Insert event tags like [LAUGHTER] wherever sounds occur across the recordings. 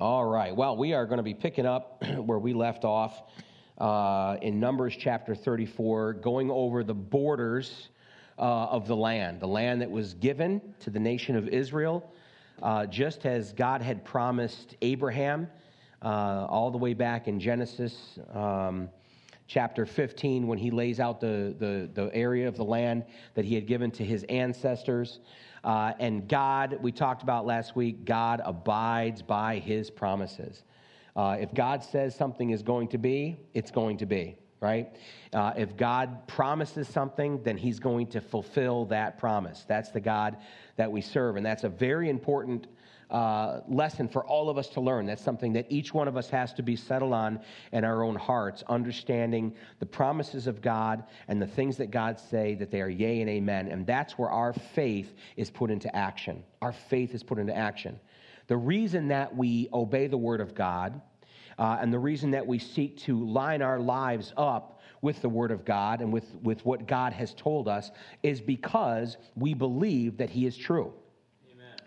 All right. Well, we are going to be picking up [CLEARS THROAT] where we left off uh, in Numbers chapter 34, going over the borders uh, of the land, the land that was given to the nation of Israel, uh, just as God had promised Abraham uh, all the way back in Genesis. Um, chapter 15, when he lays out the, the, the area of the land that he had given to his ancestors. Uh, and God, we talked about last week, God abides by his promises. Uh, if God says something is going to be, it's going to be, right? Uh, if God promises something, then he's going to fulfill that promise. That's the God that we serve. And that's a very important uh, lesson for all of us to learn. That's something that each one of us has to be settled on in our own hearts, understanding the promises of God and the things that God say that they are yea and amen. And that's where our faith is put into action. Our faith is put into action. The reason that we obey the word of God uh, and the reason that we seek to line our lives up with the Word of God and with, with what God has told us is because we believe that He is true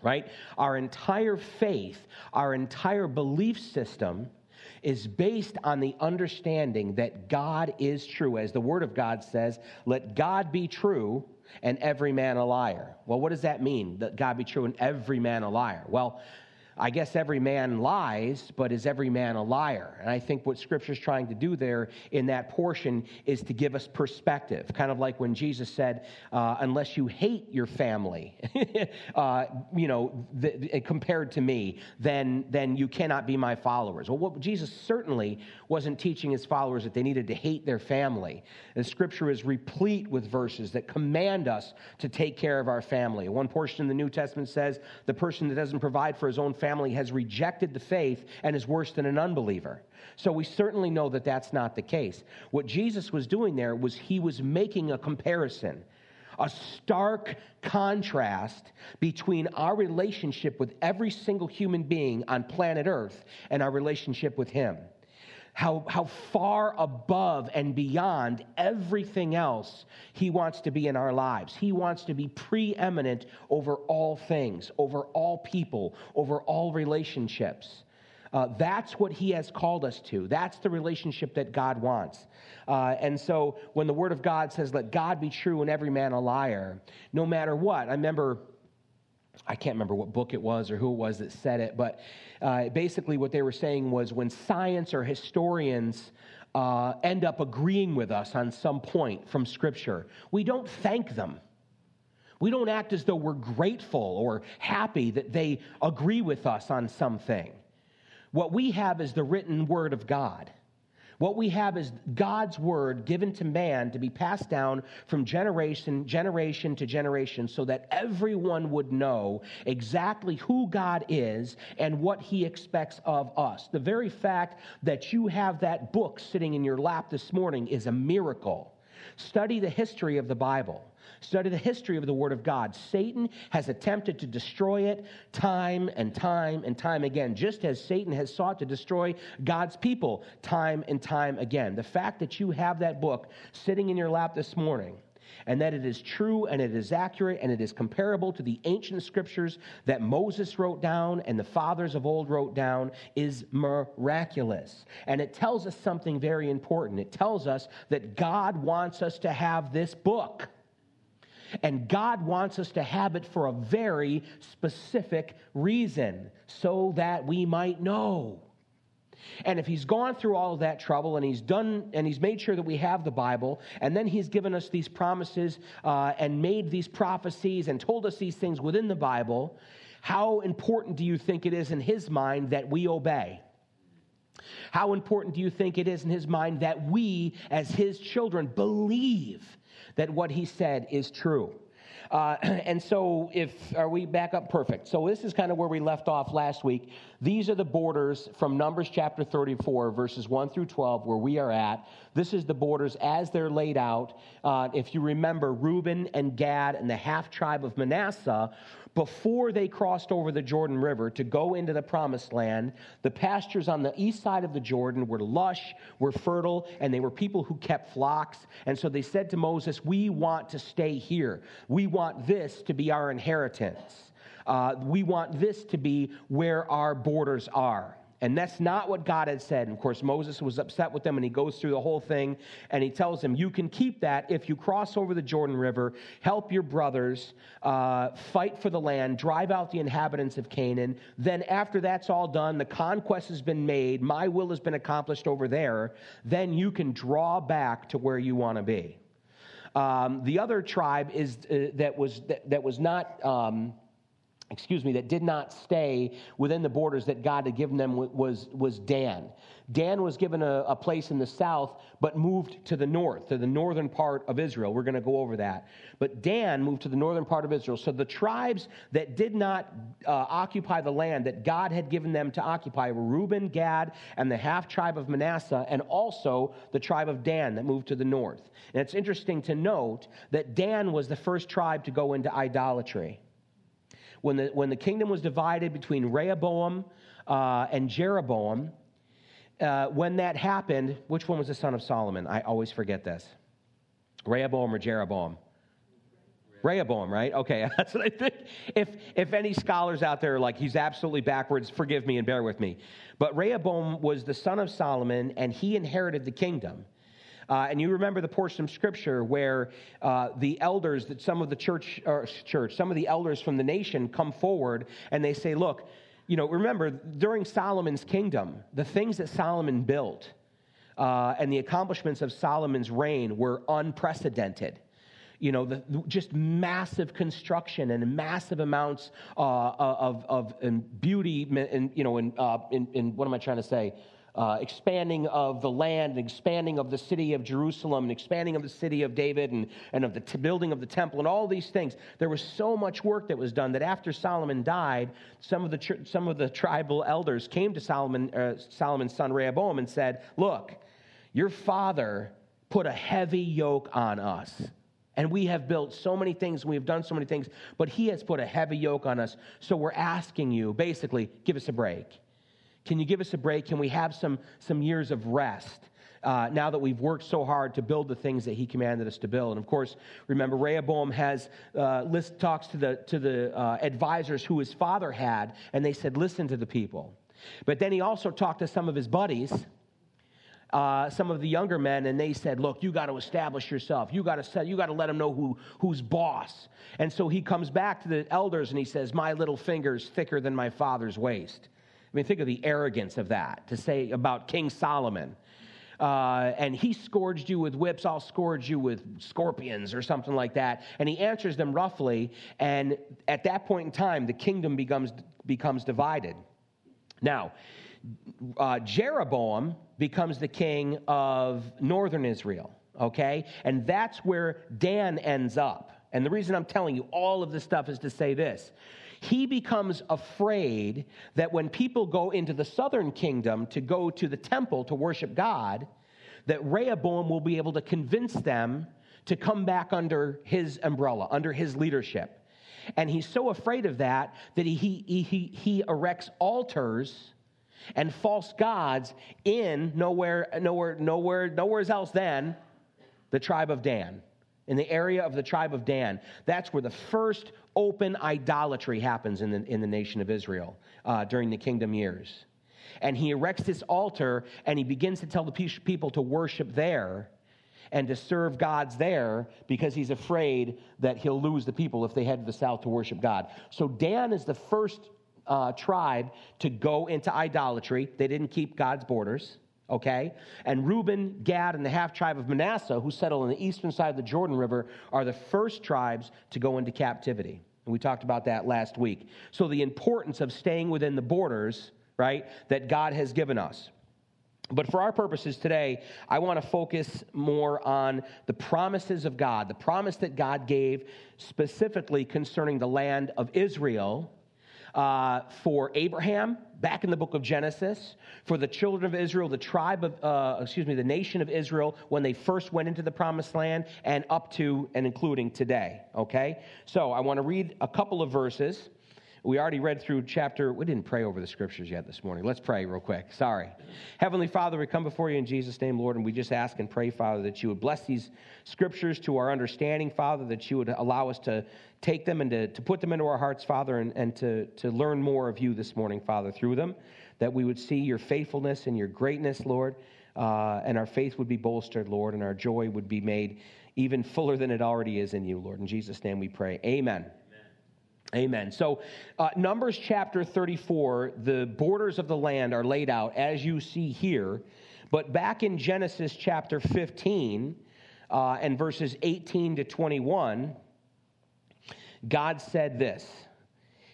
right? Our entire faith, our entire belief system is based on the understanding that God is true. As the Word of God says, let God be true and every man a liar. Well, what does that mean, that God be true and every man a liar? Well, I guess every man lies, but is every man a liar? And I think what Scripture is trying to do there in that portion is to give us perspective, kind of like when Jesus said, uh, "Unless you hate your family, [LAUGHS] uh, you know, th- compared to me, then then you cannot be my followers." Well, what Jesus certainly wasn't teaching his followers that they needed to hate their family. The Scripture is replete with verses that command us to take care of our family. One portion in the New Testament says, "The person that doesn't provide for his own family has rejected the faith and is worse than an unbeliever. So we certainly know that that's not the case. What Jesus was doing there was he was making a comparison, a stark contrast between our relationship with every single human being on planet Earth and our relationship with him how, how far above and beyond everything else He wants to be in our lives. He wants to be preeminent over all things, over all people, over all relationships. Uh, that's what He has called us to. That's the relationship that God wants. Uh, and so when the Word of God says, let God be true and every man a liar, no matter what, I remember. I can't remember what book it was or who it was that said it, but uh, basically, what they were saying was when science or historians uh, end up agreeing with us on some point from Scripture, we don't thank them. We don't act as though we're grateful or happy that they agree with us on something. What we have is the written word of God. What we have is God's word given to man to be passed down from generation, generation to generation so that everyone would know exactly who God is and what he expects of us. The very fact that you have that book sitting in your lap this morning is a miracle. Study the history of the Bible. Study the history of the Word of God. Satan has attempted to destroy it time and time and time again, just as Satan has sought to destroy God's people time and time again. The fact that you have that book sitting in your lap this morning and that it is true and it is accurate and it is comparable to the ancient scriptures that Moses wrote down and the fathers of old wrote down is miraculous. And it tells us something very important. It tells us that God wants us to have this book. And God wants us to have it for a very specific reason, so that we might know. And if he's gone through all of that trouble and he's done and he's made sure that we have the Bible, and then he's given us these promises uh, and made these prophecies and told us these things within the Bible, how important do you think it is in his mind that we obey? How important do you think it is in his mind that we, as his children, believe that what he said is true. Uh, [CLEARS THROAT] and so, if are we back up perfect? So, this is kind of where we left off last week. These are the borders from Numbers chapter 34, verses 1 through 12, where we are at. This is the borders as they're laid out. Uh, if you remember, Reuben and Gad and the half tribe of Manasseh before they crossed over the Jordan River to go into the promised land, the pastures on the east side of the Jordan were lush, were fertile, and they were people who kept flocks. And so they said to Moses, We want to stay here. We want this to be our inheritance. Uh, we want this to be where our borders are. And that's not what God had said. And of course, Moses was upset with them, and he goes through the whole thing, and he tells them, You can keep that if you cross over the Jordan River, help your brothers, uh, fight for the land, drive out the inhabitants of Canaan. Then, after that's all done, the conquest has been made, my will has been accomplished over there, then you can draw back to where you want to be. Um, the other tribe is, uh, that, was, that, that was not. Um, excuse me, that did not stay within the borders that God had given them was, was Dan. Dan was given a, a, place in the south, but moved to the north, to the northern part of Israel. We're going to go over that. But Dan moved to the northern part of Israel. So the tribes that did not uh, occupy the land that God had given them to occupy were Reuben, Gad, and the half tribe of Manasseh, and also the tribe of Dan that moved to the north. And it's interesting to note that Dan was the first tribe to go into idolatry when the, when the kingdom was divided between Rehoboam uh, and Jeroboam, uh, when that happened, which one was the son of Solomon? I always forget this. Rehoboam or Jeroboam? Rehoboam, right? Okay, [LAUGHS] that's what I think. If, if any scholars out there like, he's absolutely backwards, forgive me and bear with me. But Rehoboam was the son of Solomon, and he inherited the kingdom. Uh, and you remember the portion of scripture where uh, the elders, that some of the church, church, some of the elders from the nation come forward and they say, look, you know, remember during Solomon's kingdom, the things that Solomon built uh, and the accomplishments of Solomon's reign were unprecedented you know, the, just massive construction and massive amounts uh, of, of and beauty and, you know, in, uh, what am I trying to say? Uh, expanding of the land, expanding of the city of Jerusalem, and expanding of the city of David, and, and of the t- building of the temple, and all these things. There was so much work that was done that after Solomon died, some of the, ch- some of the tribal elders came to Solomon, uh, Solomon's son Rehoboam and said, Look, your father put a heavy yoke on us. And we have built so many things, and we have done so many things, but he has put a heavy yoke on us. So we're asking you, basically, give us a break. Can you give us a break? Can we have some, some years of rest? Uh, now that we've worked so hard to build the things that he commanded us to build. And of course, remember, Rehoboam has uh, list, talks to the, to the uh, advisors who his father had, and they said, listen to the people. But then he also talked to some of his buddies, uh, some of the younger men, and they said, look, you got to establish yourself. You got to you got to let them know who, who's boss. And so he comes back to the elders and he says, my little finger's thicker than my father's waist. I mean, think of the arrogance of that to say about King Solomon. Uh, and he scourged you with whips, I'll scourge you with scorpions or something like that. And he answers them roughly. And at that point in time, the kingdom becomes, becomes divided. Now, uh, Jeroboam becomes the king of northern Israel, okay? And that's where Dan ends up. And the reason I'm telling you all of this stuff is to say this he becomes afraid that when people go into the southern kingdom to go to the temple to worship God, that Rehoboam will be able to convince them to come back under his umbrella, under his leadership. And he's so afraid of that that he, he, he, erects altars and false gods in nowhere, nowhere, nowhere, nowhere else than the tribe of Dan in the area of the tribe of Dan. That's where the first open idolatry happens in the, in the nation of Israel uh, during the kingdom years. And he erects this altar and he begins to tell the people to worship there and to serve gods there because he's afraid that he'll lose the people if they head to the south to worship God. So Dan is the first uh, tribe to go into idolatry. They didn't keep God's borders okay? And Reuben, Gad, and the half tribe of Manasseh, who settle on the eastern side of the Jordan River, are the first tribes to go into captivity. And we talked about that last week. So, the importance of staying within the borders, right, that God has given us. But for our purposes today, I want to focus more on the promises of God, the promise that God gave specifically concerning the land of Israel uh, for Abraham back in the book of Genesis, for the children of Israel, the tribe of, uh, excuse me, the nation of Israel when they first went into the promised land, and up to and including today. Okay? So I want to read a couple of verses. We already read through chapter, we didn't pray over the scriptures yet this morning. Let's pray real quick. Sorry. Heavenly Father, we come before you in Jesus' name, Lord, and we just ask and pray, Father, that you would bless these scriptures to our understanding, Father, that you would allow us to take them and to, to put them into our hearts, Father, and, and to, to learn more of you this morning, Father, through them that we would see your faithfulness and your greatness, Lord, uh, and our faith would be bolstered, Lord, and our joy would be made even fuller than it already is in you, Lord. In Jesus' name we pray. Amen. Amen. So, uh, Numbers chapter 34, the borders of the land are laid out as you see here. But back in Genesis chapter 15 uh, and verses 18 to 21, God said this.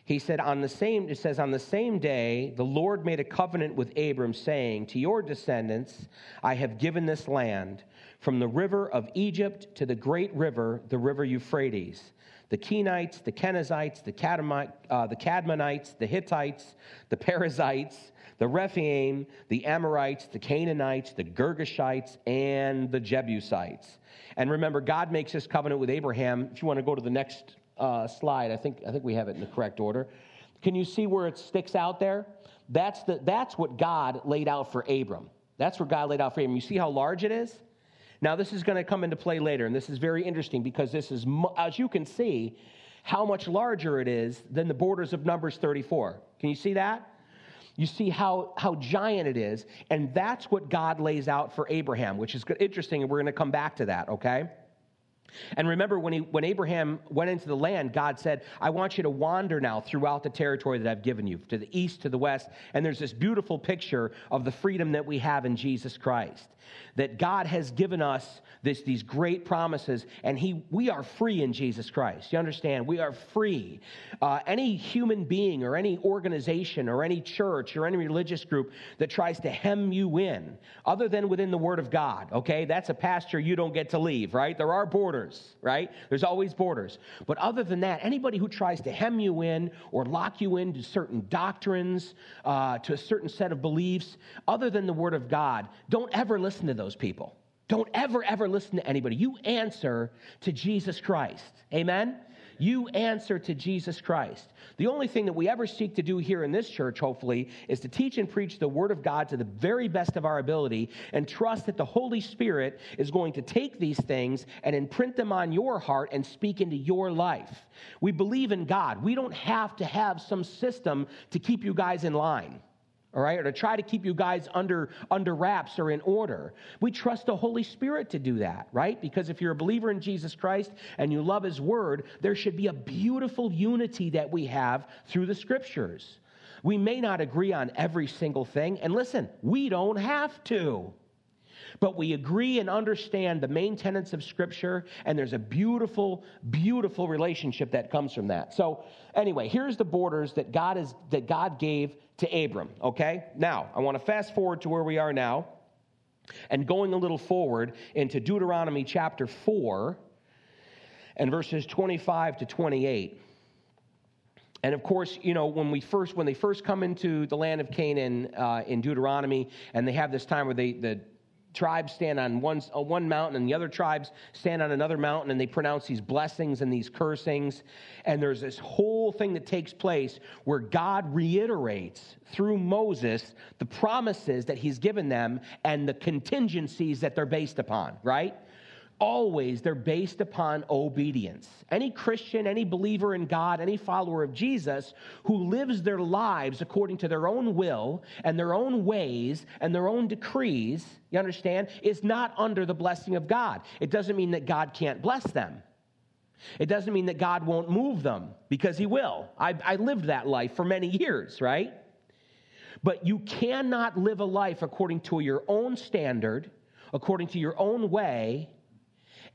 He said, on the same, it says, on the same day, the Lord made a covenant with Abram, saying, To your descendants I have given this land, from the river of Egypt to the great river, the river Euphrates the Kenites, the Kenizzites, the, uh, the Kadmonites, the Hittites, the Perizzites, the Rephaim, the Amorites, the Canaanites, the Girgashites, and the Jebusites. And remember, God makes this covenant with Abraham. If you want to go to the next uh, slide, I think, I think we have it in the correct order. Can you see where it sticks out there? That's, the, that's what God laid out for Abram. That's what God laid out for Abram. You see how large it is? Now, this is going to come into play later, and this is very interesting because this is, as you can see, how much larger it is than the borders of Numbers 34. Can you see that? You see how, how giant it is, and that's what God lays out for Abraham, which is interesting, and we're going to come back to that, okay? And remember, when, he, when Abraham went into the land, God said, I want you to wander now throughout the territory that I've given you, to the east, to the west. And there's this beautiful picture of the freedom that we have in Jesus Christ that God has given us this, these great promises, and he, we are free in Jesus Christ. You understand? We are free. Uh, any human being or any organization or any church or any religious group that tries to hem you in, other than within the Word of God, okay, that's a pasture you don't get to leave, right? There are borders, right? There's always borders. But other than that, anybody who tries to hem you in or lock you into certain doctrines, uh, to a certain set of beliefs, other than the Word of God, don't ever listen to those people. Don't ever, ever listen to anybody. You answer to Jesus Christ. Amen? You answer to Jesus Christ. The only thing that we ever seek to do here in this church, hopefully, is to teach and preach the Word of God to the very best of our ability and trust that the Holy Spirit is going to take these things and imprint them on your heart and speak into your life. We believe in God. We don't have to have some system to keep you guys in line all right, or to try to keep you guys under, under wraps or in order. We trust the Holy Spirit to do that, right? Because if you're a believer in Jesus Christ and you love His Word, there should be a beautiful unity that we have through the Scriptures. We may not agree on every single thing, and listen, we don't have to. But we agree and understand the main tenets of Scripture, and there's a beautiful, beautiful relationship that comes from that. So, anyway, here's the borders that God is that God gave to Abram. Okay, now I want to fast forward to where we are now, and going a little forward into Deuteronomy chapter four, and verses 25 to 28. And of course, you know, when we first when they first come into the land of Canaan uh, in Deuteronomy, and they have this time where they the tribes stand on one, on one mountain and the other tribes stand on another mountain and they pronounce these blessings and these cursings. And there's this whole thing that takes place where God reiterates through Moses the promises that he's given them and the contingencies that they're based upon, right? Always they're based upon obedience. Any Christian, any believer in God, any follower of Jesus who lives their lives according to their own will and their own ways and their own decrees, you understand, is not under the blessing of God. It doesn't mean that God can't bless them. It doesn't mean that God won't move them because He will. I, I lived that life for many years, right? But you cannot live a life according to your own standard, according to your own way,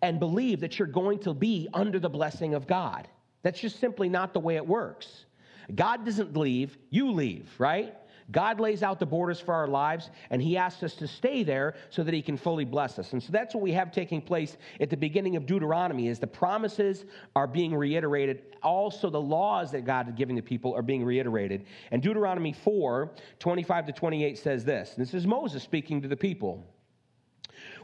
and believe that you're going to be under the blessing of God. That's just simply not the way it works. God doesn't leave, you leave, right? God lays out the borders for our lives, and He asks us to stay there so that He can fully bless us. And so that's what we have taking place at the beginning of Deuteronomy: is the promises are being reiterated. Also, the laws that God is giving the people are being reiterated. And Deuteronomy 4, 25 to 28 says this. This is Moses speaking to the people.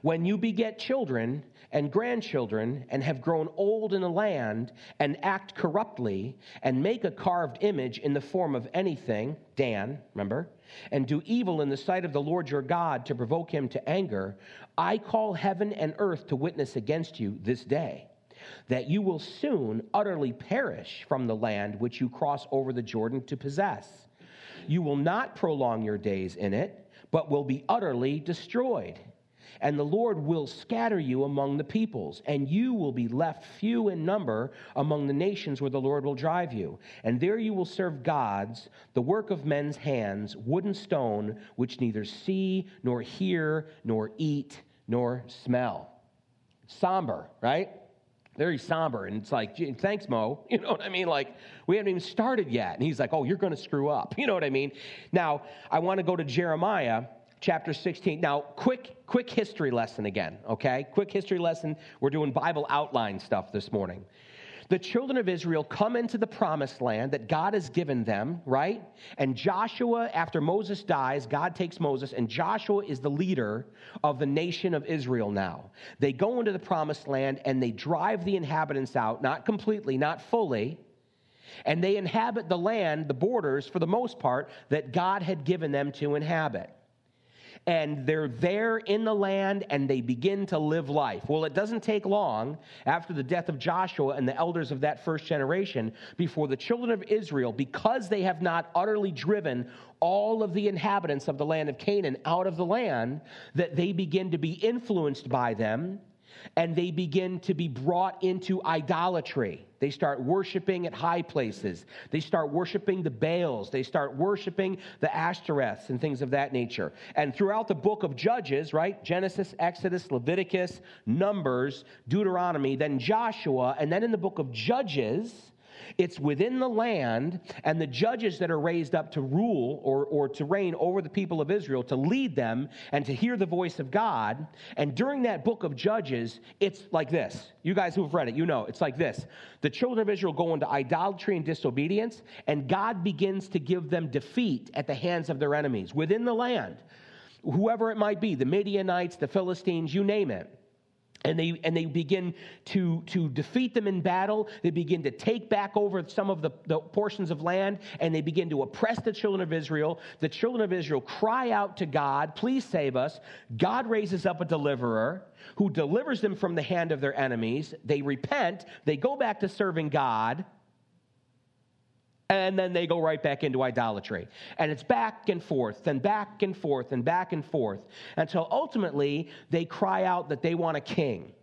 When you beget children and grandchildren and have grown old in the land and act corruptly and make a carved image in the form of anything, Dan, remember, and do evil in the sight of the Lord your God to provoke him to anger, I call heaven and earth to witness against you this day that you will soon utterly perish from the land which you cross over the Jordan to possess You will not prolong your days in it, but will be utterly destroyed. And the Lord will scatter you among the peoples, and you will be left few in number among the nations where the Lord will drive you. And there you will serve gods, the work of men's hands, wood and stone, which neither see, nor hear, nor eat, nor smell. Somber, right? very somber. And it's like, thanks, Mo. [LAUGHS] You know what I mean? Like, we haven't even started yet. And he's like, oh, you're going to screw up. [LAUGHS] You know what I mean? Now, I want to go to Jeremiah chapter 16. Now, quick, quick history lesson again, okay? Quick history lesson. We're doing Bible outline stuff this morning the children of Israel come into the promised land that God has given them, right? And Joshua, after Moses dies, God takes Moses, and Joshua is the leader of the nation of Israel now. They go into the promised land and they drive the inhabitants out, not completely, not fully. And they inhabit the land, the borders, for the most part, that God had given them to inhabit and they're there in the land and they begin to live life. Well, it doesn't take long after the death of Joshua and the elders of that first generation before the children of Israel, because they have not utterly driven all of the inhabitants of the land of Canaan out of the land, that they begin to be influenced by them and they begin to be brought into idolatry. They start worshiping at high places. They start worshiping the Baals. They start worshiping the Ashtoreths and things of that nature. And throughout the book of Judges, right? Genesis, Exodus, Leviticus, Numbers, Deuteronomy, then Joshua, and then in the book of Judges, it's within the land, and the judges that are raised up to rule or, or to reign over the people of Israel, to lead them and to hear the voice of God. And during that book of Judges, it's like this. You guys who have read it, you know, it's like this. The children of Israel go into idolatry and disobedience, and God begins to give them defeat at the hands of their enemies within the land. Whoever it might be, the Midianites, the Philistines, you name it and they and they begin to to defeat them in battle. They begin to take back over some of the, the, portions of land and they begin to oppress the children of israel. The children of israel cry out to god please save us. God raises up a deliverer who delivers them from the hand of their enemies. They repent. They go back to serving god and then they go right back into idolatry. And it's back and forth, and back and forth, and back and forth until ultimately they cry out that they want a king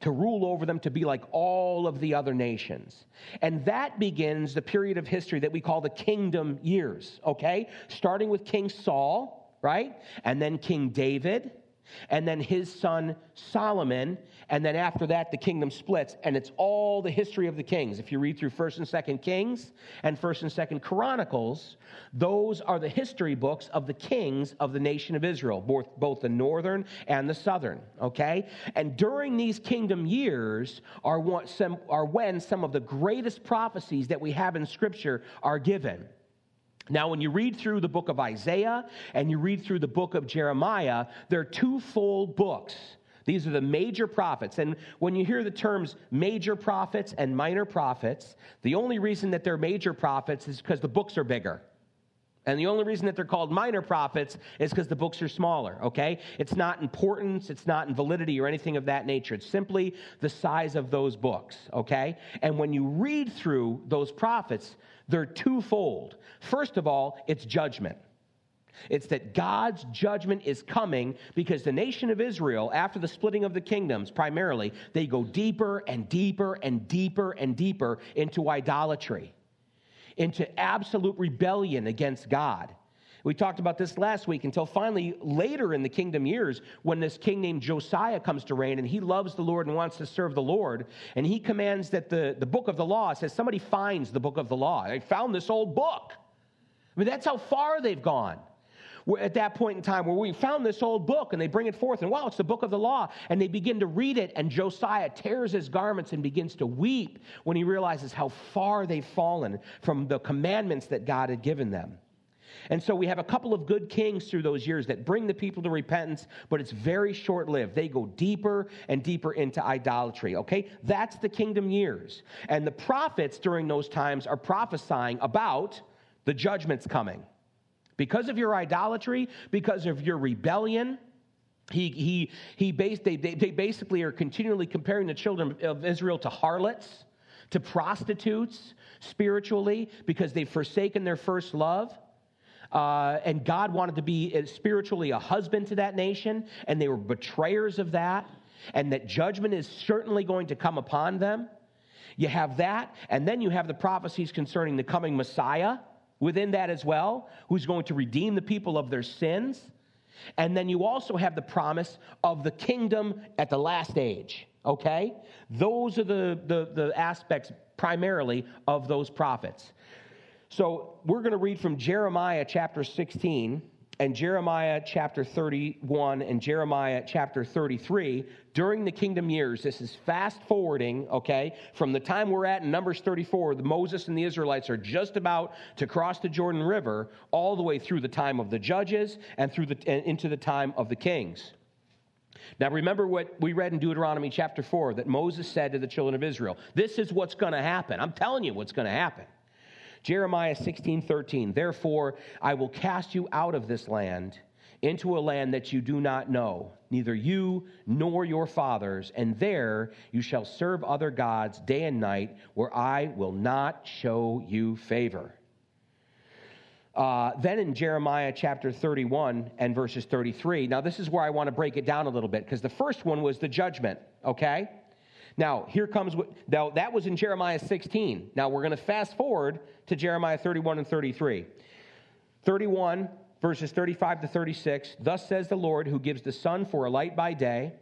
to rule over them to be like all of the other nations. And that begins the period of history that we call the kingdom years, okay? Starting with King Saul, right? And then King David and then his son Solomon, and then after that the kingdom splits, and it's all the history of the kings. If you read through 1st and 2nd Kings and 1st and 2nd Chronicles, those are the history books of the kings of the nation of Israel, both, both the northern and the southern, okay? And during these kingdom years are, some, are when some of the greatest prophecies that we have in Scripture are given. Now, when you read through the book of Isaiah and you read through the book of Jeremiah, they're twofold books. These are the major prophets. And when you hear the terms major prophets and minor prophets, the only reason that they're major prophets is because the books are bigger. And the only reason that they're called minor prophets is because the books are smaller, okay? It's not importance, it's not in validity or anything of that nature. It's simply the size of those books, okay? And when you read through those prophets, they're twofold. First of all, it's judgment. It's that God's judgment is coming because the nation of Israel, after the splitting of the kingdoms, primarily, they go deeper and deeper and deeper and deeper into idolatry, into absolute rebellion against God. We talked about this last week until finally, later in the kingdom years, when this king named Josiah comes to reign and he loves the Lord and wants to serve the Lord, and he commands that the, the book of the law says somebody finds the book of the law. I found this old book. I mean, that's how far they've gone. At that point in time where we found this old book and they bring it forth and wow, it's the book of the law. And they begin to read it, and Josiah tears his garments and begins to weep when he realizes how far they've fallen from the commandments that God had given them. And so we have a couple of good kings through those years that bring the people to repentance, but it's very short lived. They go deeper and deeper into idolatry, okay? That's the kingdom years. And the prophets during those times are prophesying about the judgments coming. Because of your idolatry, because of your rebellion, he, he, he base, they, they, they basically are continually comparing the children of Israel to harlots, to prostitutes spiritually, because they've forsaken their first love. Uh, and God wanted to be spiritually a husband to that nation, and they were betrayers of that, and that judgment is certainly going to come upon them. You have that, and then you have the prophecies concerning the coming Messiah within that as well, who's going to redeem the people of their sins. And then you also have the promise of the kingdom at the last age, okay? Those are the, the, the aspects primarily of those prophets. So we're going to read from Jeremiah chapter 16 and Jeremiah chapter 31 and Jeremiah chapter 33 during the kingdom years. This is fast forwarding, okay, from the time we're at in Numbers 34, the Moses and the Israelites are just about to cross the Jordan River, all the way through the time of the judges and through the and into the time of the kings. Now, remember what we read in Deuteronomy chapter 4 that Moses said to the children of Israel This is what's going to happen. I'm telling you what's going to happen. Jeremiah 16, 13. Therefore, I will cast you out of this land into a land that you do not know, neither you nor your fathers, and there you shall serve other gods day and night, where I will not show you favor. Uh, then in Jeremiah chapter 31 and verses 33, now this is where I want to break it down a little bit because the first one was the judgment, okay? Now, here comes what, now that was in Jeremiah 16. Now we're going to fast forward to Jeremiah 31 and 33. 31, verses 35 to 36. Thus says the Lord, who gives the sun for a light by day,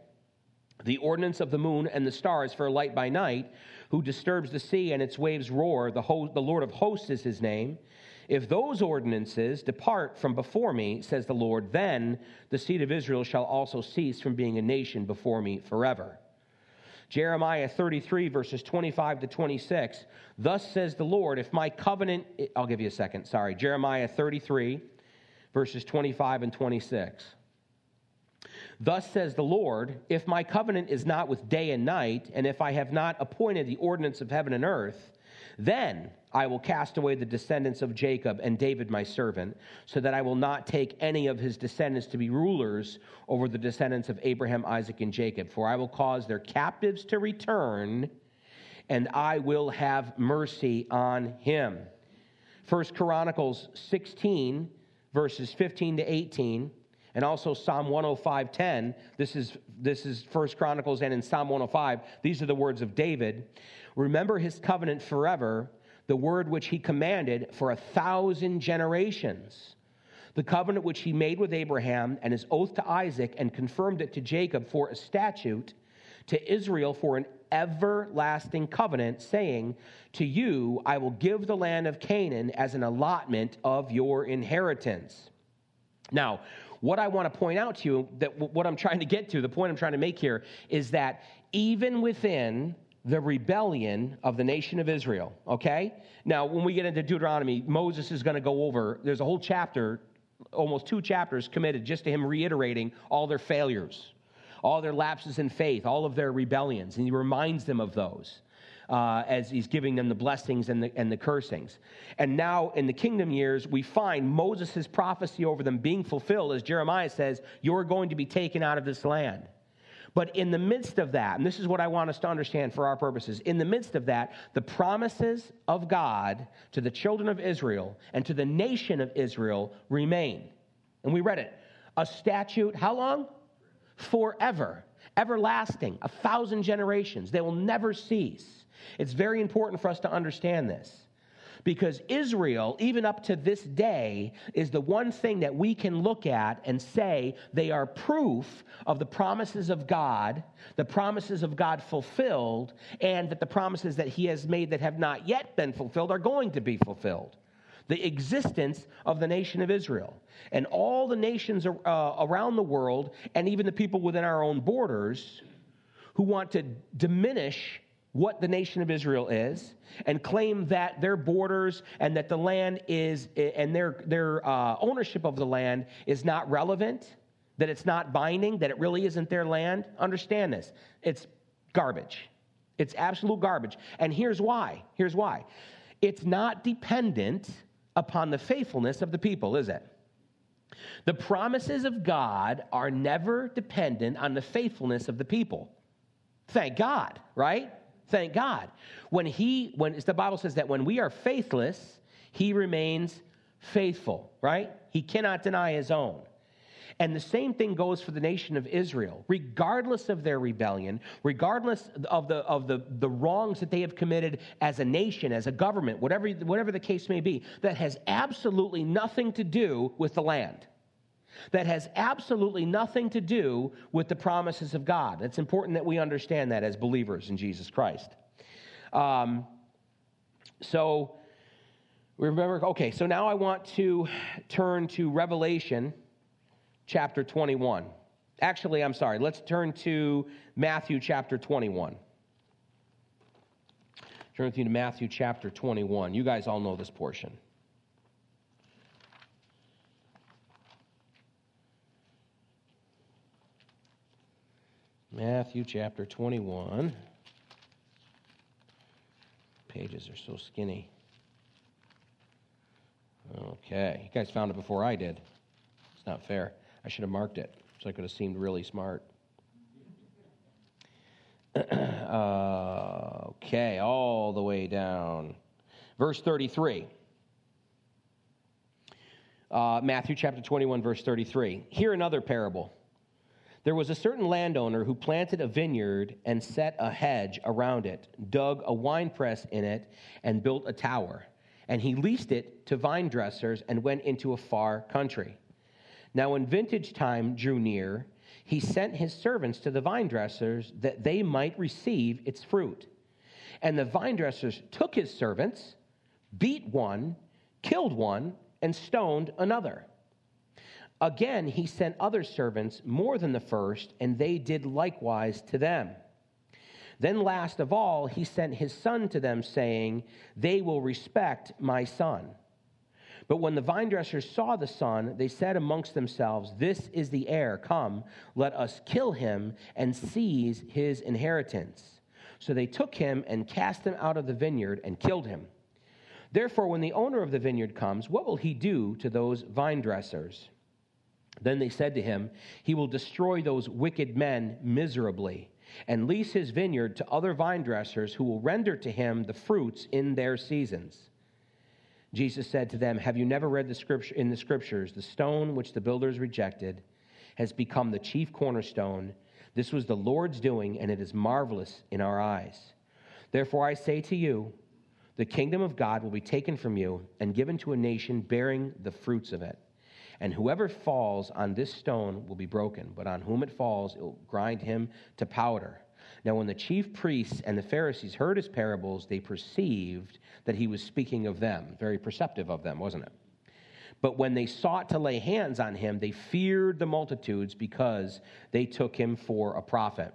the ordinance of the moon and the stars for a light by night, who disturbs the sea and its waves roar. The, ho- the Lord of hosts is his name. If those ordinances depart from before me, says the Lord, then the seed of Israel shall also cease from being a nation before me forever. Jeremiah 33, verses 25 to 26. Thus says the Lord, if my covenant, I'll give you a second, sorry. Jeremiah 33, verses 25 and 26. Thus says the Lord, if my covenant is not with day and night, and if I have not appointed the ordinance of heaven and earth, then I will cast away the descendants of Jacob and David my servant, so that I will not take any of his descendants to be rulers over the descendants of Abraham, Isaac, and Jacob. For I will cause their captives to return, and I will have mercy on him. First Chronicles 16, verses 15 to 18 and also Psalm 105:10. This is this is First Chronicles and in Psalm 105. These are the words of David. Remember his covenant forever, the word which he commanded for a thousand generations. The covenant which he made with Abraham and his oath to Isaac and confirmed it to Jacob for a statute, to Israel for an everlasting covenant, saying, To you I will give the land of Canaan as an allotment of your inheritance. Now, what I want to point out to you, that what I'm trying to get to, the point I'm trying to make here, is that even within the rebellion of the nation of Israel, okay? Now, when we get into Deuteronomy, Moses is going to go over, there's a whole chapter, almost two chapters committed just to him reiterating all their failures, all their lapses in faith, all of their rebellions, and he reminds them of those. Uh, as he's giving them the blessings and the, and the cursings. And now in the kingdom years, we find Moses' prophecy over them being fulfilled, as Jeremiah says, You're going to be taken out of this land. But in the midst of that, and this is what I want us to understand for our purposes, in the midst of that, the promises of God to the children of Israel and to the nation of Israel remain. And we read it. A statute, how long? Forever, everlasting, a thousand generations. They will never cease. It's very important for us to understand this because Israel, even up to this day, is the one thing that we can look at and say they are proof of the promises of God, the promises of God fulfilled, and that the promises that He has made that have not yet been fulfilled are going to be fulfilled. The existence of the nation of Israel. And all the nations uh, around the world, and even the people within our own borders, who want to diminish what the nation of Israel is and claim that their borders and that the land is and their their uh, ownership of the land is not relevant, that it's not binding, that it really isn't their land. Understand this: it's garbage. It's absolute garbage. And here's why. Here's why. It's not dependent upon the faithfulness of the people, is it? The promises of God are never dependent on the faithfulness of the people. Thank God, right? Thank God. When he, when the Bible says that when we are faithless, he remains faithful, right? He cannot deny his own. And the same thing goes for the nation of Israel. Regardless of their rebellion, regardless of the, of the, the wrongs that they have committed as a nation, as a government, whatever, whatever the case may be, that has absolutely nothing to do with the land. That has absolutely nothing to do with the promises of God. It's important that we understand that as believers in Jesus Christ. Um, so, we remember, okay, so now I want to turn to Revelation chapter 21. Actually, I'm sorry, let's turn to Matthew chapter 21. Turn with you to Matthew chapter 21. You guys all know this portion. Matthew chapter 21. Pages are so skinny. Okay, you guys found it before I did. It's not fair. I should have marked it, so I could have seemed really smart. uh, [CLEARS THROAT] okay, all the way down. Verse 33. Uh, Matthew chapter 21, verse 33. Here another parable. There was a certain landowner who planted a vineyard and set a hedge around it, dug a winepress in it, and built a tower. And he leased it to vine dressers and went into a far country. Now, when vintage time drew near, he sent his servants to the vine dressers that they might receive its fruit. And the vine dressers took his servants, beat one, killed one, and stoned another. Again, he sent other servants more than the first, and they did likewise to them. Then, last of all, he sent his son to them, saying, They will respect my son. But when the vine dressers saw the son, they said amongst themselves, This is the heir. Come, let us kill him and seize his inheritance. So they took him and cast him out of the vineyard and killed him. Therefore, when the owner of the vineyard comes, what will he do to those vine dressers? Then they said to him, He will destroy those wicked men miserably and lease his vineyard to other vine dressers who will render to him the fruits in their seasons. Jesus said to them, Have you never read the scripture in the scriptures, the stone which the builders rejected has become the chief cornerstone? This was the Lord's doing, and it is marvelous in our eyes. Therefore I say to you, the kingdom of God will be taken from you and given to a nation bearing the fruits of it. And whoever falls on this stone will be broken, but on whom it falls, it will grind him to powder. Now, when the chief priests and the Pharisees heard his parables, they perceived that he was speaking of them. Very perceptive of them, wasn't it? But when they sought to lay hands on him, they feared the multitudes because they took him for a prophet.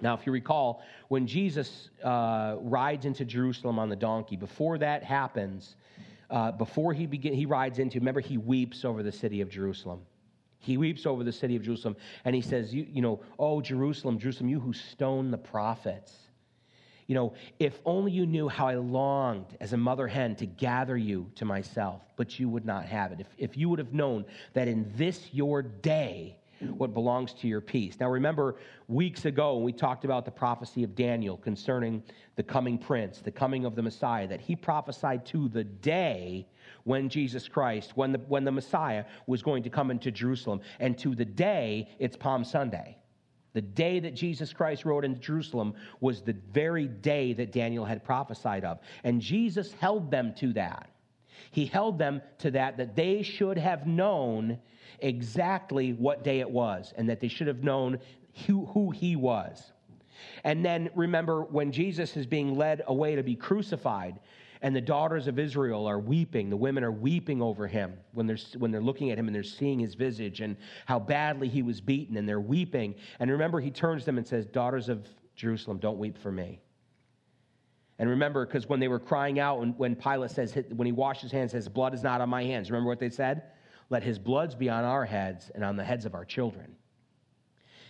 Now, if you recall, when Jesus uh, rides into Jerusalem on the donkey, before that happens, uh, before he begin, he rides into, remember, he weeps over the city of Jerusalem. He weeps over the city of Jerusalem and he says, you, you know, oh, Jerusalem, Jerusalem, you who stone the prophets. You know, if only you knew how I longed as a mother hen to gather you to myself, but you would not have it. If, if you would have known that in this your day, what belongs to your peace. Now, remember, weeks ago, we talked about the prophecy of Daniel concerning the coming prince, the coming of the Messiah, that he prophesied to the day when Jesus Christ, when the, when the Messiah was going to come into Jerusalem. And to the day, it's Palm Sunday. The day that Jesus Christ rode into Jerusalem was the very day that Daniel had prophesied of. And Jesus held them to that. He held them to that, that they should have known exactly what day it was and that they should have known who, who he was. And then remember when Jesus is being led away to be crucified, and the daughters of Israel are weeping. The women are weeping over him when they're, when they're looking at him and they're seeing his visage and how badly he was beaten, and they're weeping. And remember, he turns them and says, Daughters of Jerusalem, don't weep for me. And remember, because when they were crying out, and when Pilate says, when he washed his hands, says, Blood is not on my hands. Remember what they said? Let his bloods be on our heads and on the heads of our children.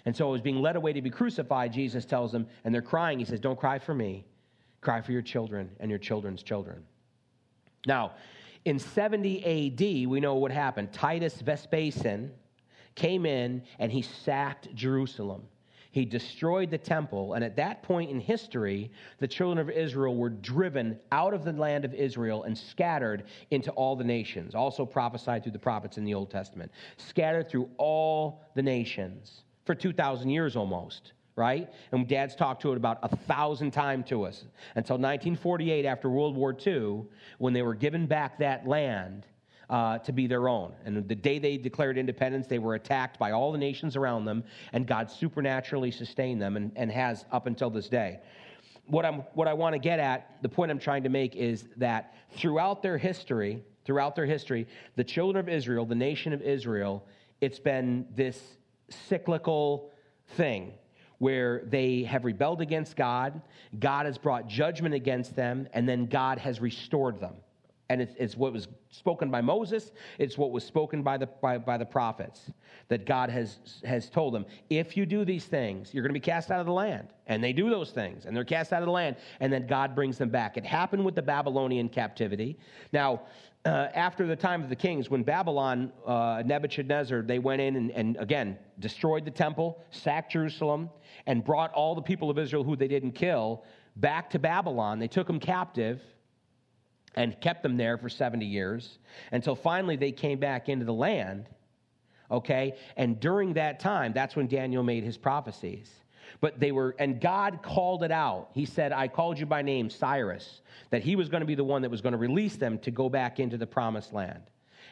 And so, as being led away to be crucified, Jesus tells them, and they're crying. He says, Don't cry for me. Cry for your children and your children's children. Now, in 70 AD, we know what happened. Titus Vespasian came in and he sacked Jerusalem. He destroyed the temple. And at that point in history, the children of Israel were driven out of the land of Israel and scattered into all the nations, also prophesied through the prophets in the Old Testament, scattered through all the nations for 2,000 years almost right? And dad's talked to it about a thousand times to us until 1948 after World War II, when they were given back that land uh, to be their own. And the day they declared independence, they were attacked by all the nations around them, and God supernaturally sustained them and, and has up until this day. What, I'm, what I want to get at, the point I'm trying to make is that throughout their history, throughout their history, the children of Israel, the nation of Israel, it's been this cyclical thing where they have rebelled against God, God has brought judgment against them, and then God has restored them. And it's, it's, what was spoken by Moses, it's what was spoken by the, by, by the prophets, that God has, has told them if you do these things, you're going to be cast out of the land. And they do those things, and they're cast out of the land, and then God brings them back. It happened with the Babylonian captivity. Now, uh, after the time of the kings, when Babylon, uh, Nebuchadnezzar, they went in and, and again destroyed the temple, sacked Jerusalem, and brought all the people of Israel who they didn't kill back to Babylon. They took them captive and kept them there for 70 years until finally they came back into the land. Okay? And during that time, that's when Daniel made his prophecies. But they were, and God called it out. He said, I called you by name, Cyrus, that he was going to be the one that was going to release them to go back into the promised land.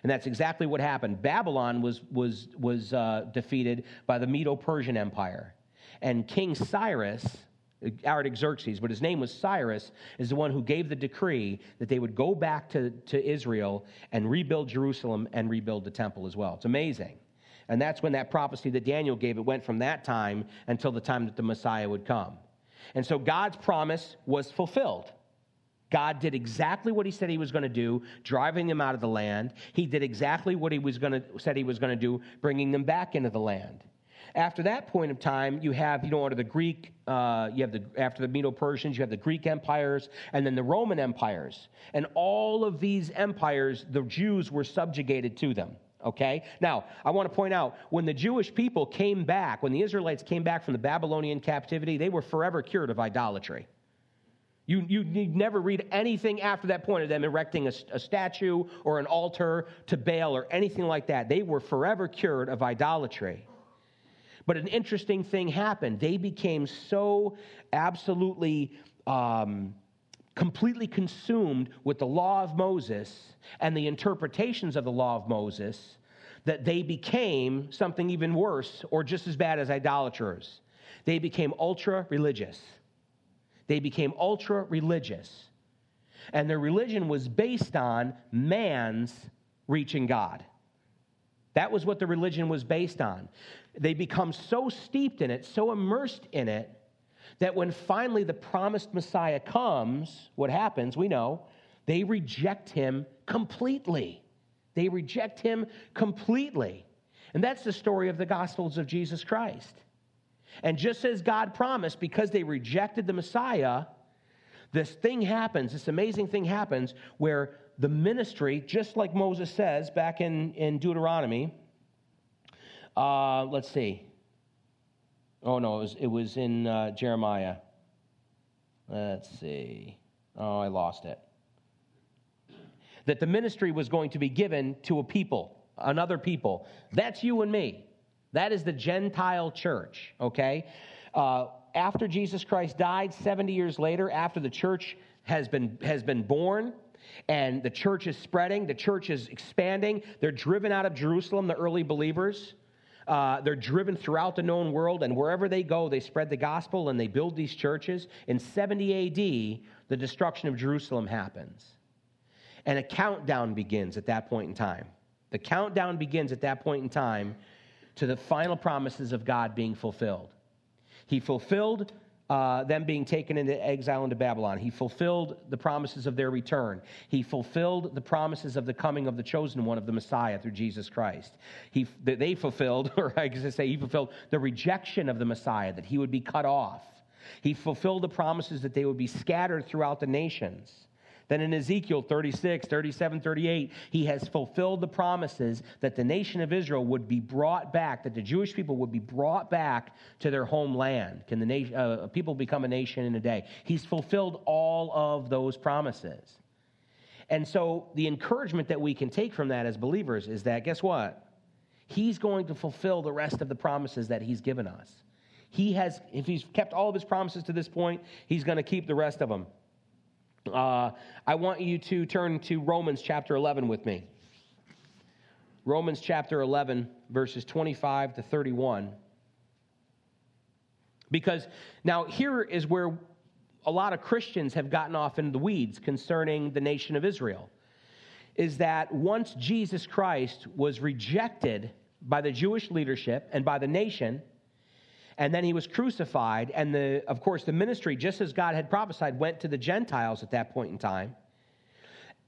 And that's exactly what happened. Babylon was, was, was uh, defeated by the Medo Persian Empire. And King Cyrus, Artaxerxes, but his name was Cyrus, is the one who gave the decree that they would go back to, to Israel and rebuild Jerusalem and rebuild the temple as well. It's amazing. And that's when that prophecy that Daniel gave, it went from that time until the time that the Messiah would come. And so God's promise was fulfilled. God did exactly what he said he was going to do, driving them out of the land. He did exactly what he was going to said he was going to do, bringing them back into the land. After that point of time, you have, you know, under the Greek, uh, you have the, after the Medo Persians, you have the Greek empires and then the Roman empires. And all of these empires, the Jews were subjugated to them. Okay? Now, I want to point out when the Jewish people came back, when the Israelites came back from the Babylonian captivity, they were forever cured of idolatry. You, you, never read anything after that point of them erecting a, a statue or an altar to Baal or anything like that. They were forever cured of idolatry. But an interesting thing happened. They became so absolutely, um, completely consumed with the law of Moses and the interpretations of the law of Moses that they became something even worse or just as bad as idolaters. They became ultra religious. They became ultra religious. And their religion was based on man's reaching God. That was what the religion was based on. They become so steeped in it, so immersed in it, that when finally the promised Messiah comes, what happens, we know, they reject him completely. They reject him completely. And that's the story of the Gospels of Jesus Christ. And just as God promised, because they rejected the Messiah, this thing happens, this amazing thing happens where the ministry, just like Moses says back in, in Deuteronomy, uh, let's see. Oh, no, it was, it was in uh, Jeremiah. Let's see. Oh, I lost it. That the ministry was going to be given to a people, another people. That's you and me. That is the Gentile church, okay? Uh, after Jesus Christ died, 70 years later, after the church has been, has been born, and the church is spreading, the church is expanding. They're driven out of Jerusalem, the early believers. Uh, they're driven throughout the known world, and wherever they go, they spread the gospel and they build these churches. In 70 AD, the destruction of Jerusalem happens. And a countdown begins at that point in time. The countdown begins at that point in time to the final promises of God being fulfilled. He fulfilled uh, them being taken into exile into Babylon. He fulfilled the promises of their return. He fulfilled the promises of the coming of the chosen one of the Messiah through Jesus Christ. He, they fulfilled, [LAUGHS] or I guess I say, he fulfilled the rejection of the Messiah, that he would be cut off. He fulfilled the promises that they would be scattered throughout the nations Then in Ezekiel 36, 37, 38, he has fulfilled the promises that the nation of Israel would be brought back, that the Jewish people would be brought back to their homeland. Can the nation, uh, people become a nation in a day? He's fulfilled all of those promises. And so the encouragement that we can take from that as believers is that, guess what? He's going to fulfill the rest of the promises that he's given us. He has, if he's kept all of his promises to this point, he's going to keep the rest of them. Uh, I want you to turn to Romans chapter 11 with me. Romans chapter 11, verses 25 to 31. Because now here is where a lot of Christians have gotten off in the weeds concerning the nation of Israel. Is that once Jesus Christ was rejected by the Jewish leadership and by the nation, and then he was crucified. And the, of course, the ministry, just as God had prophesied, went to the Gentiles at that point in time.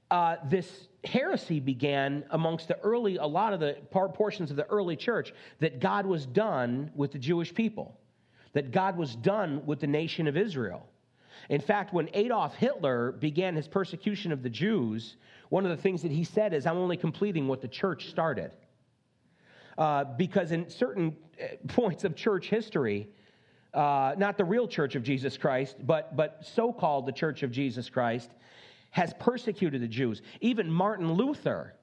Uh, this heresy began amongst the early, a lot of the portions of the early church, that God was done with the Jewish people, that God was done with the nation of Israel. In fact, when Adolf Hitler began his persecution of the Jews, one of the things that he said is, I'm only completing what the church started. Uh, because in certain uh, points of church history, uh, not the real church of Jesus Christ, but, but so called the church of Jesus Christ, has persecuted the Jews. Even Martin Luther,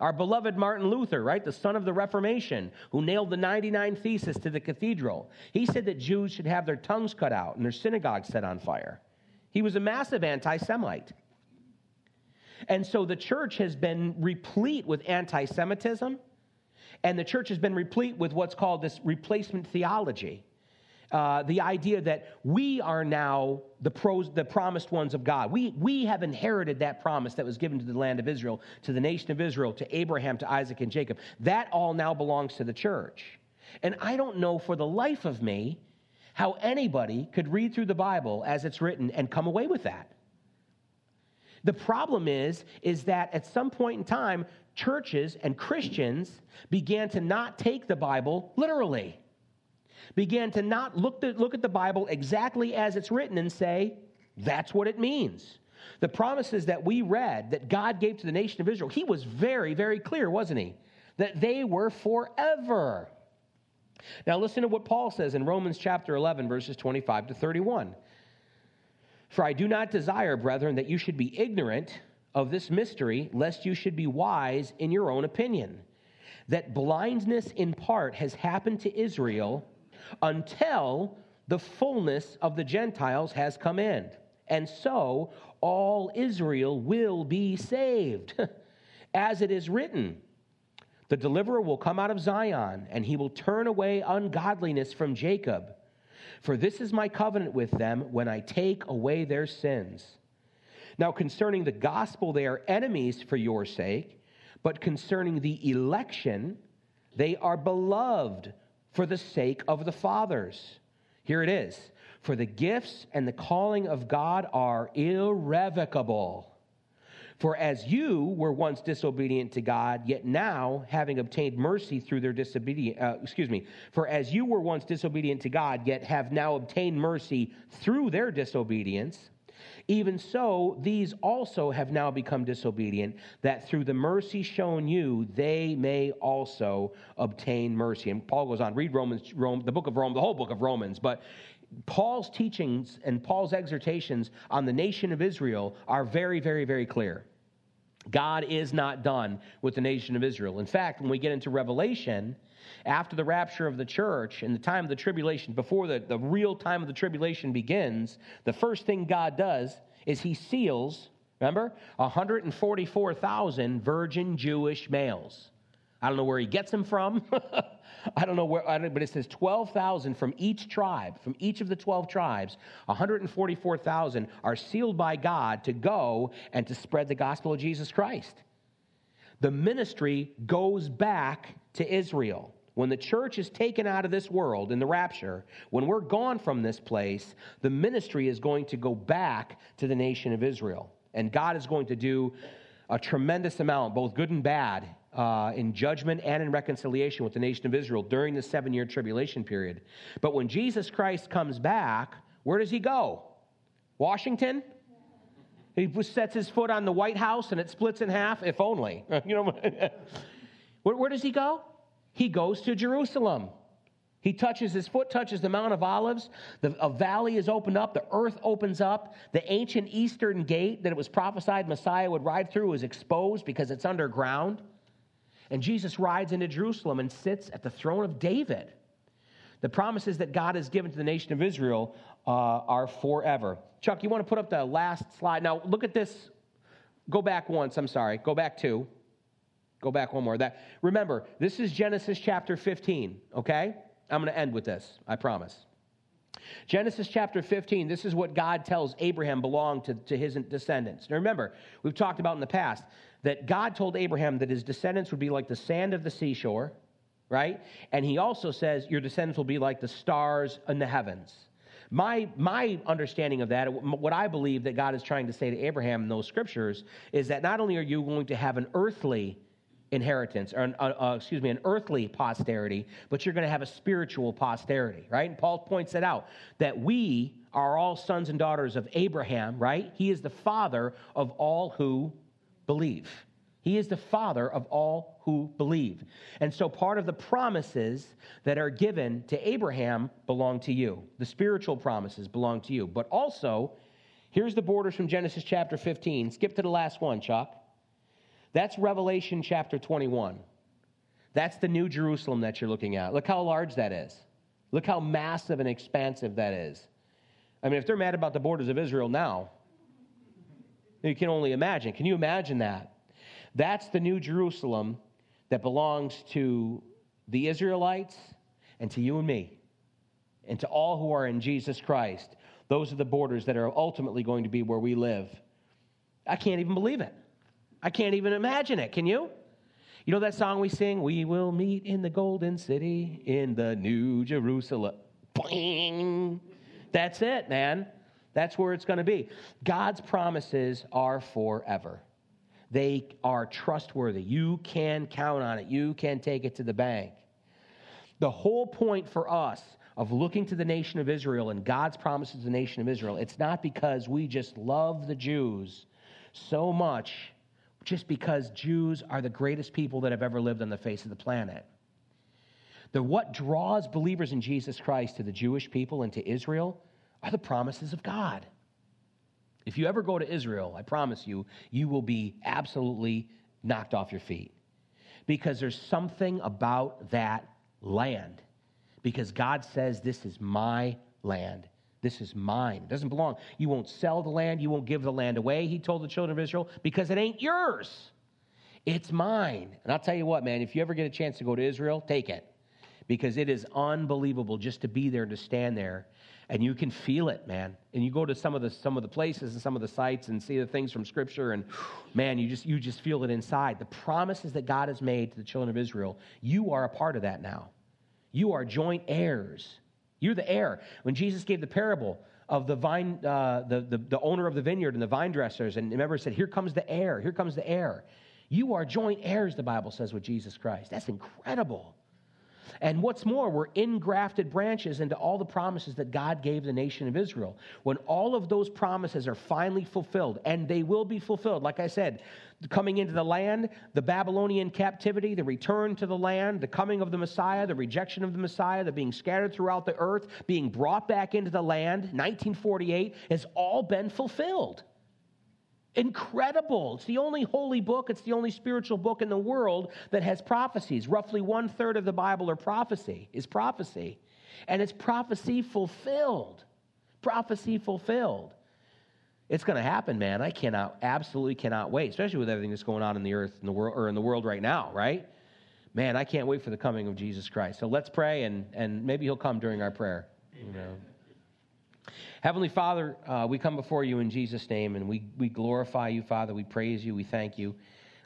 our beloved Martin Luther, right, the son of the Reformation, who nailed the 99 Theses to the cathedral, he said that Jews should have their tongues cut out and their synagogues set on fire. He was a massive anti Semite. And so the church has been replete with anti Semitism and the church has been replete with what's called this replacement theology. Uh, the idea that we are now the, pros, the promised ones of God. We, we have inherited that promise that was given to the land of Israel, to the nation of Israel, to Abraham, to Isaac, and Jacob. That all now belongs to the church. And I don't know for the life of me how anybody could read through the Bible as it's written and come away with that. The problem is, is that at some point in time, churches and Christians began to not take the Bible literally, began to not look, look at the Bible exactly as it's written and say, that's what it means. The promises that we read that God gave to the nation of Israel, he was very, very clear, wasn't he? That they were forever. Now, listen to what Paul says in Romans chapter 11, verses 25 to 31. For I do not desire, brethren, that you should be ignorant of this mystery, lest you should be wise in your own opinion. That blindness in part has happened to Israel until the fullness of the Gentiles has come in. And so all Israel will be saved. [LAUGHS] As it is written, the deliverer will come out of Zion, and he will turn away ungodliness from Jacob. For this is my covenant with them when I take away their sins. Now, concerning the gospel, they are enemies for your sake, but concerning the election, they are beloved for the sake of the fathers. Here it is For the gifts and the calling of God are irrevocable. For as you were once disobedient to God, yet now, having obtained mercy through their disobedience, uh, excuse me, for as you were once disobedient to God, yet have now obtained mercy through their disobedience, even so, these also have now become disobedient, that through the mercy shown you, they may also obtain mercy. And Paul goes on, read Romans, Rome, the book of Rome, the whole book of Romans, but Paul's teachings and Paul's exhortations on the nation of Israel are very, very, very clear. God is not done with the nation of Israel. In fact, when we get into Revelation, after the rapture of the church and the time of the tribulation, before the, the real time of the tribulation begins, the first thing God does is he seals, remember, 144,000 virgin Jewish males. I don't know where he gets them from. [LAUGHS] I don't know where, I don't, but it says 12,000 from each tribe, from each of the 12 tribes, 144,000 are sealed by God to go and to spread the gospel of Jesus Christ. The ministry goes back to Israel. When the church is taken out of this world in the rapture, when we're gone from this place, the ministry is going to go back to the nation of Israel. And God is going to do a tremendous amount, both good and bad, uh, in judgment and in reconciliation with the nation of Israel during the seven year tribulation period. But when Jesus Christ comes back, where does he go? Washington? He sets his foot on the White House and it splits in half, if only. [LAUGHS] You know, where, where does he go? He goes to Jerusalem. He touches, his foot touches the Mount of Olives. The, a valley is opened up. The earth opens up. The ancient eastern gate that it was prophesied Messiah would ride through is exposed because it's underground. And Jesus rides into Jerusalem and sits at the throne of David. The promises that God has given to the nation of Israel uh, are forever. Chuck, you want to put up the last slide? Now, look at this. Go back once. I'm sorry. Go back two. Go back one more. That remember, this is Genesis chapter 15, okay? I'm going to end with this, I promise. Genesis chapter 15, this is what God tells Abraham belonged to, to his descendants. Now remember, we've talked about in the past that God told Abraham that his descendants would be like the sand of the seashore, right? And he also says, Your descendants will be like the stars in the heavens. My, my understanding of that, what I believe that God is trying to say to Abraham in those scriptures, is that not only are you going to have an earthly inheritance, or an, uh, uh, excuse me, an earthly posterity, but you're going to have a spiritual posterity, right? And Paul points that out that we are all sons and daughters of Abraham, right? He is the father of all who believe. He is the father of all who believe. And so part of the promises that are given to Abraham belong to you. The spiritual promises belong to you. But also, here's the borders from Genesis chapter 15. Skip to the last one, Chuck. That's Revelation chapter 21. That's the New Jerusalem that you're looking at. Look how large that is. Look how massive and expansive that is. I mean, if they're mad about the borders of Israel now, you can only imagine. Can you imagine that? That's the New Jerusalem that belongs to the Israelites and to you and me and to all who are in Jesus Christ. Those are the borders that are ultimately going to be where we live. I can't even believe it. I can't even imagine it. Can you? You know that song we sing? We will meet in the golden city in the new Jerusalem. That's it, man. That's where it's going to be. God's promises are forever. They are trustworthy. You can count on it. You can take it to the bank. The whole point for us of looking to the nation of Israel and God's promises to the nation of Israel, it's not because we just love the Jews so much just because Jews are the greatest people that have ever lived on the face of the planet. The what draws believers in Jesus Christ to the Jewish people and to Israel are the promises of God. If you ever go to Israel, I promise you, you will be absolutely knocked off your feet. Because there's something about that land. Because God says, This is my land. This is mine. It doesn't belong. You won't sell the land. You won't give the land away, he told the children of Israel, because it ain't yours. It's mine. And I'll tell you what, man, if you ever get a chance to go to Israel, take it. Because it is unbelievable just to be there, and to stand there, and you can feel it, man. And you go to some of the some of the places and some of the sites and see the things from Scripture, and man, you just you just feel it inside. The promises that God has made to the children of Israel, you are a part of that now. You are joint heirs you're the heir. When Jesus gave the parable of the vine, uh, the, the, the owner of the vineyard and the vine dressers, and remember, said, Here comes the heir, here comes the heir. You are joint heirs, the Bible says, with Jesus Christ. That's incredible. And what's more, we're ingrafted branches into all the promises that God gave the nation of Israel. When all of those promises are finally fulfilled, and they will be fulfilled, like I said, coming into the land, the Babylonian captivity, the return to the land, the coming of the Messiah, the rejection of the Messiah, the being scattered throughout the earth, being brought back into the land, 1948, has all been fulfilled. Incredible. It's the only holy book, it's the only spiritual book in the world that has prophecies. Roughly one third of the Bible are prophecy, is prophecy. And it's prophecy fulfilled. Prophecy fulfilled. It's going to happen, man. I cannot, absolutely cannot wait, especially with everything that's going on in the earth, in the world, or in the world right now, right? Man, I can't wait for the coming of Jesus Christ. So let's pray, and, and maybe he'll come during our prayer. You know. Heavenly Father, uh, we come before you in Jesus' name, and we, we glorify you, Father. We praise you. We thank you,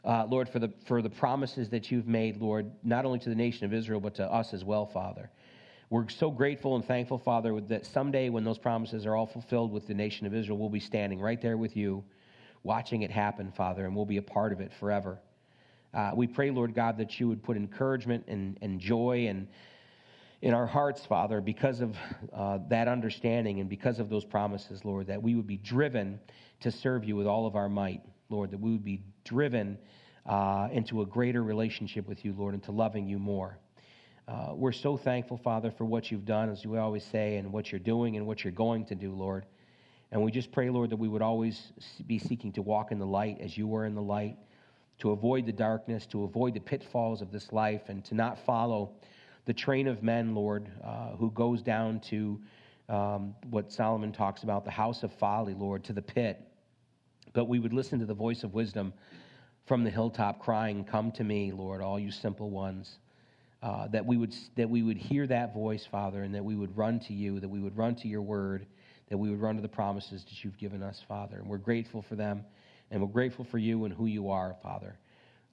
uh, Lord, for the, for the promises that you've made, Lord, not only to the nation of Israel, but to us as well, Father. We're so grateful and thankful, Father, that someday when those promises are all fulfilled with the nation of Israel, we'll be standing right there with you, watching it happen, Father, and we'll be a part of it forever. Uh, we pray, Lord God, that you would put encouragement and, and joy and in our hearts, Father, because of uh, that understanding and because of those promises, Lord, that we would be driven to serve you with all of our might, Lord, that we would be driven uh, into a greater relationship with you, Lord, into loving you more. Uh, we're so thankful, Father, for what you've done, as we always say, and what you're doing and what you're going to do, Lord. And we just pray, Lord, that we would always be seeking to walk in the light as you were in the light, to avoid the darkness, to avoid the pitfalls of this life, and to not follow the train of men, Lord, uh, who goes down to um, what Solomon talks about, the house of folly, Lord, to the pit. But we would listen to the voice of wisdom from the hilltop crying, Come to me, Lord, all you simple ones. Uh, that, we would, that we would hear that voice, Father, and that we would run to you, that we would run to your word, that we would run to the promises that you've given us, Father. And we're grateful for them, and we're grateful for you and who you are, Father.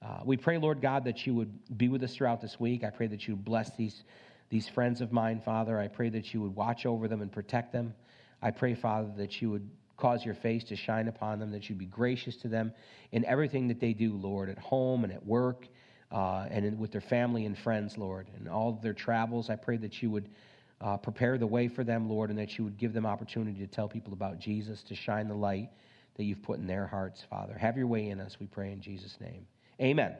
Uh, we pray, Lord God, that you would be with us throughout this week. I pray that you would bless these, these friends of mine, Father. I pray that you would watch over them and protect them. I pray, Father, that you would cause your face to shine upon them, that you'd be gracious to them in everything that they do, Lord, at home and at work uh, and in, with their family and friends, Lord, and all of their travels. I pray that you would uh, prepare the way for them, Lord, and that you would give them opportunity to tell people about Jesus, to shine the light that you've put in their hearts, Father. Have your way in us, we pray in Jesus' name. Amen. Amen.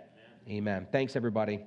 Amen. Thanks, everybody.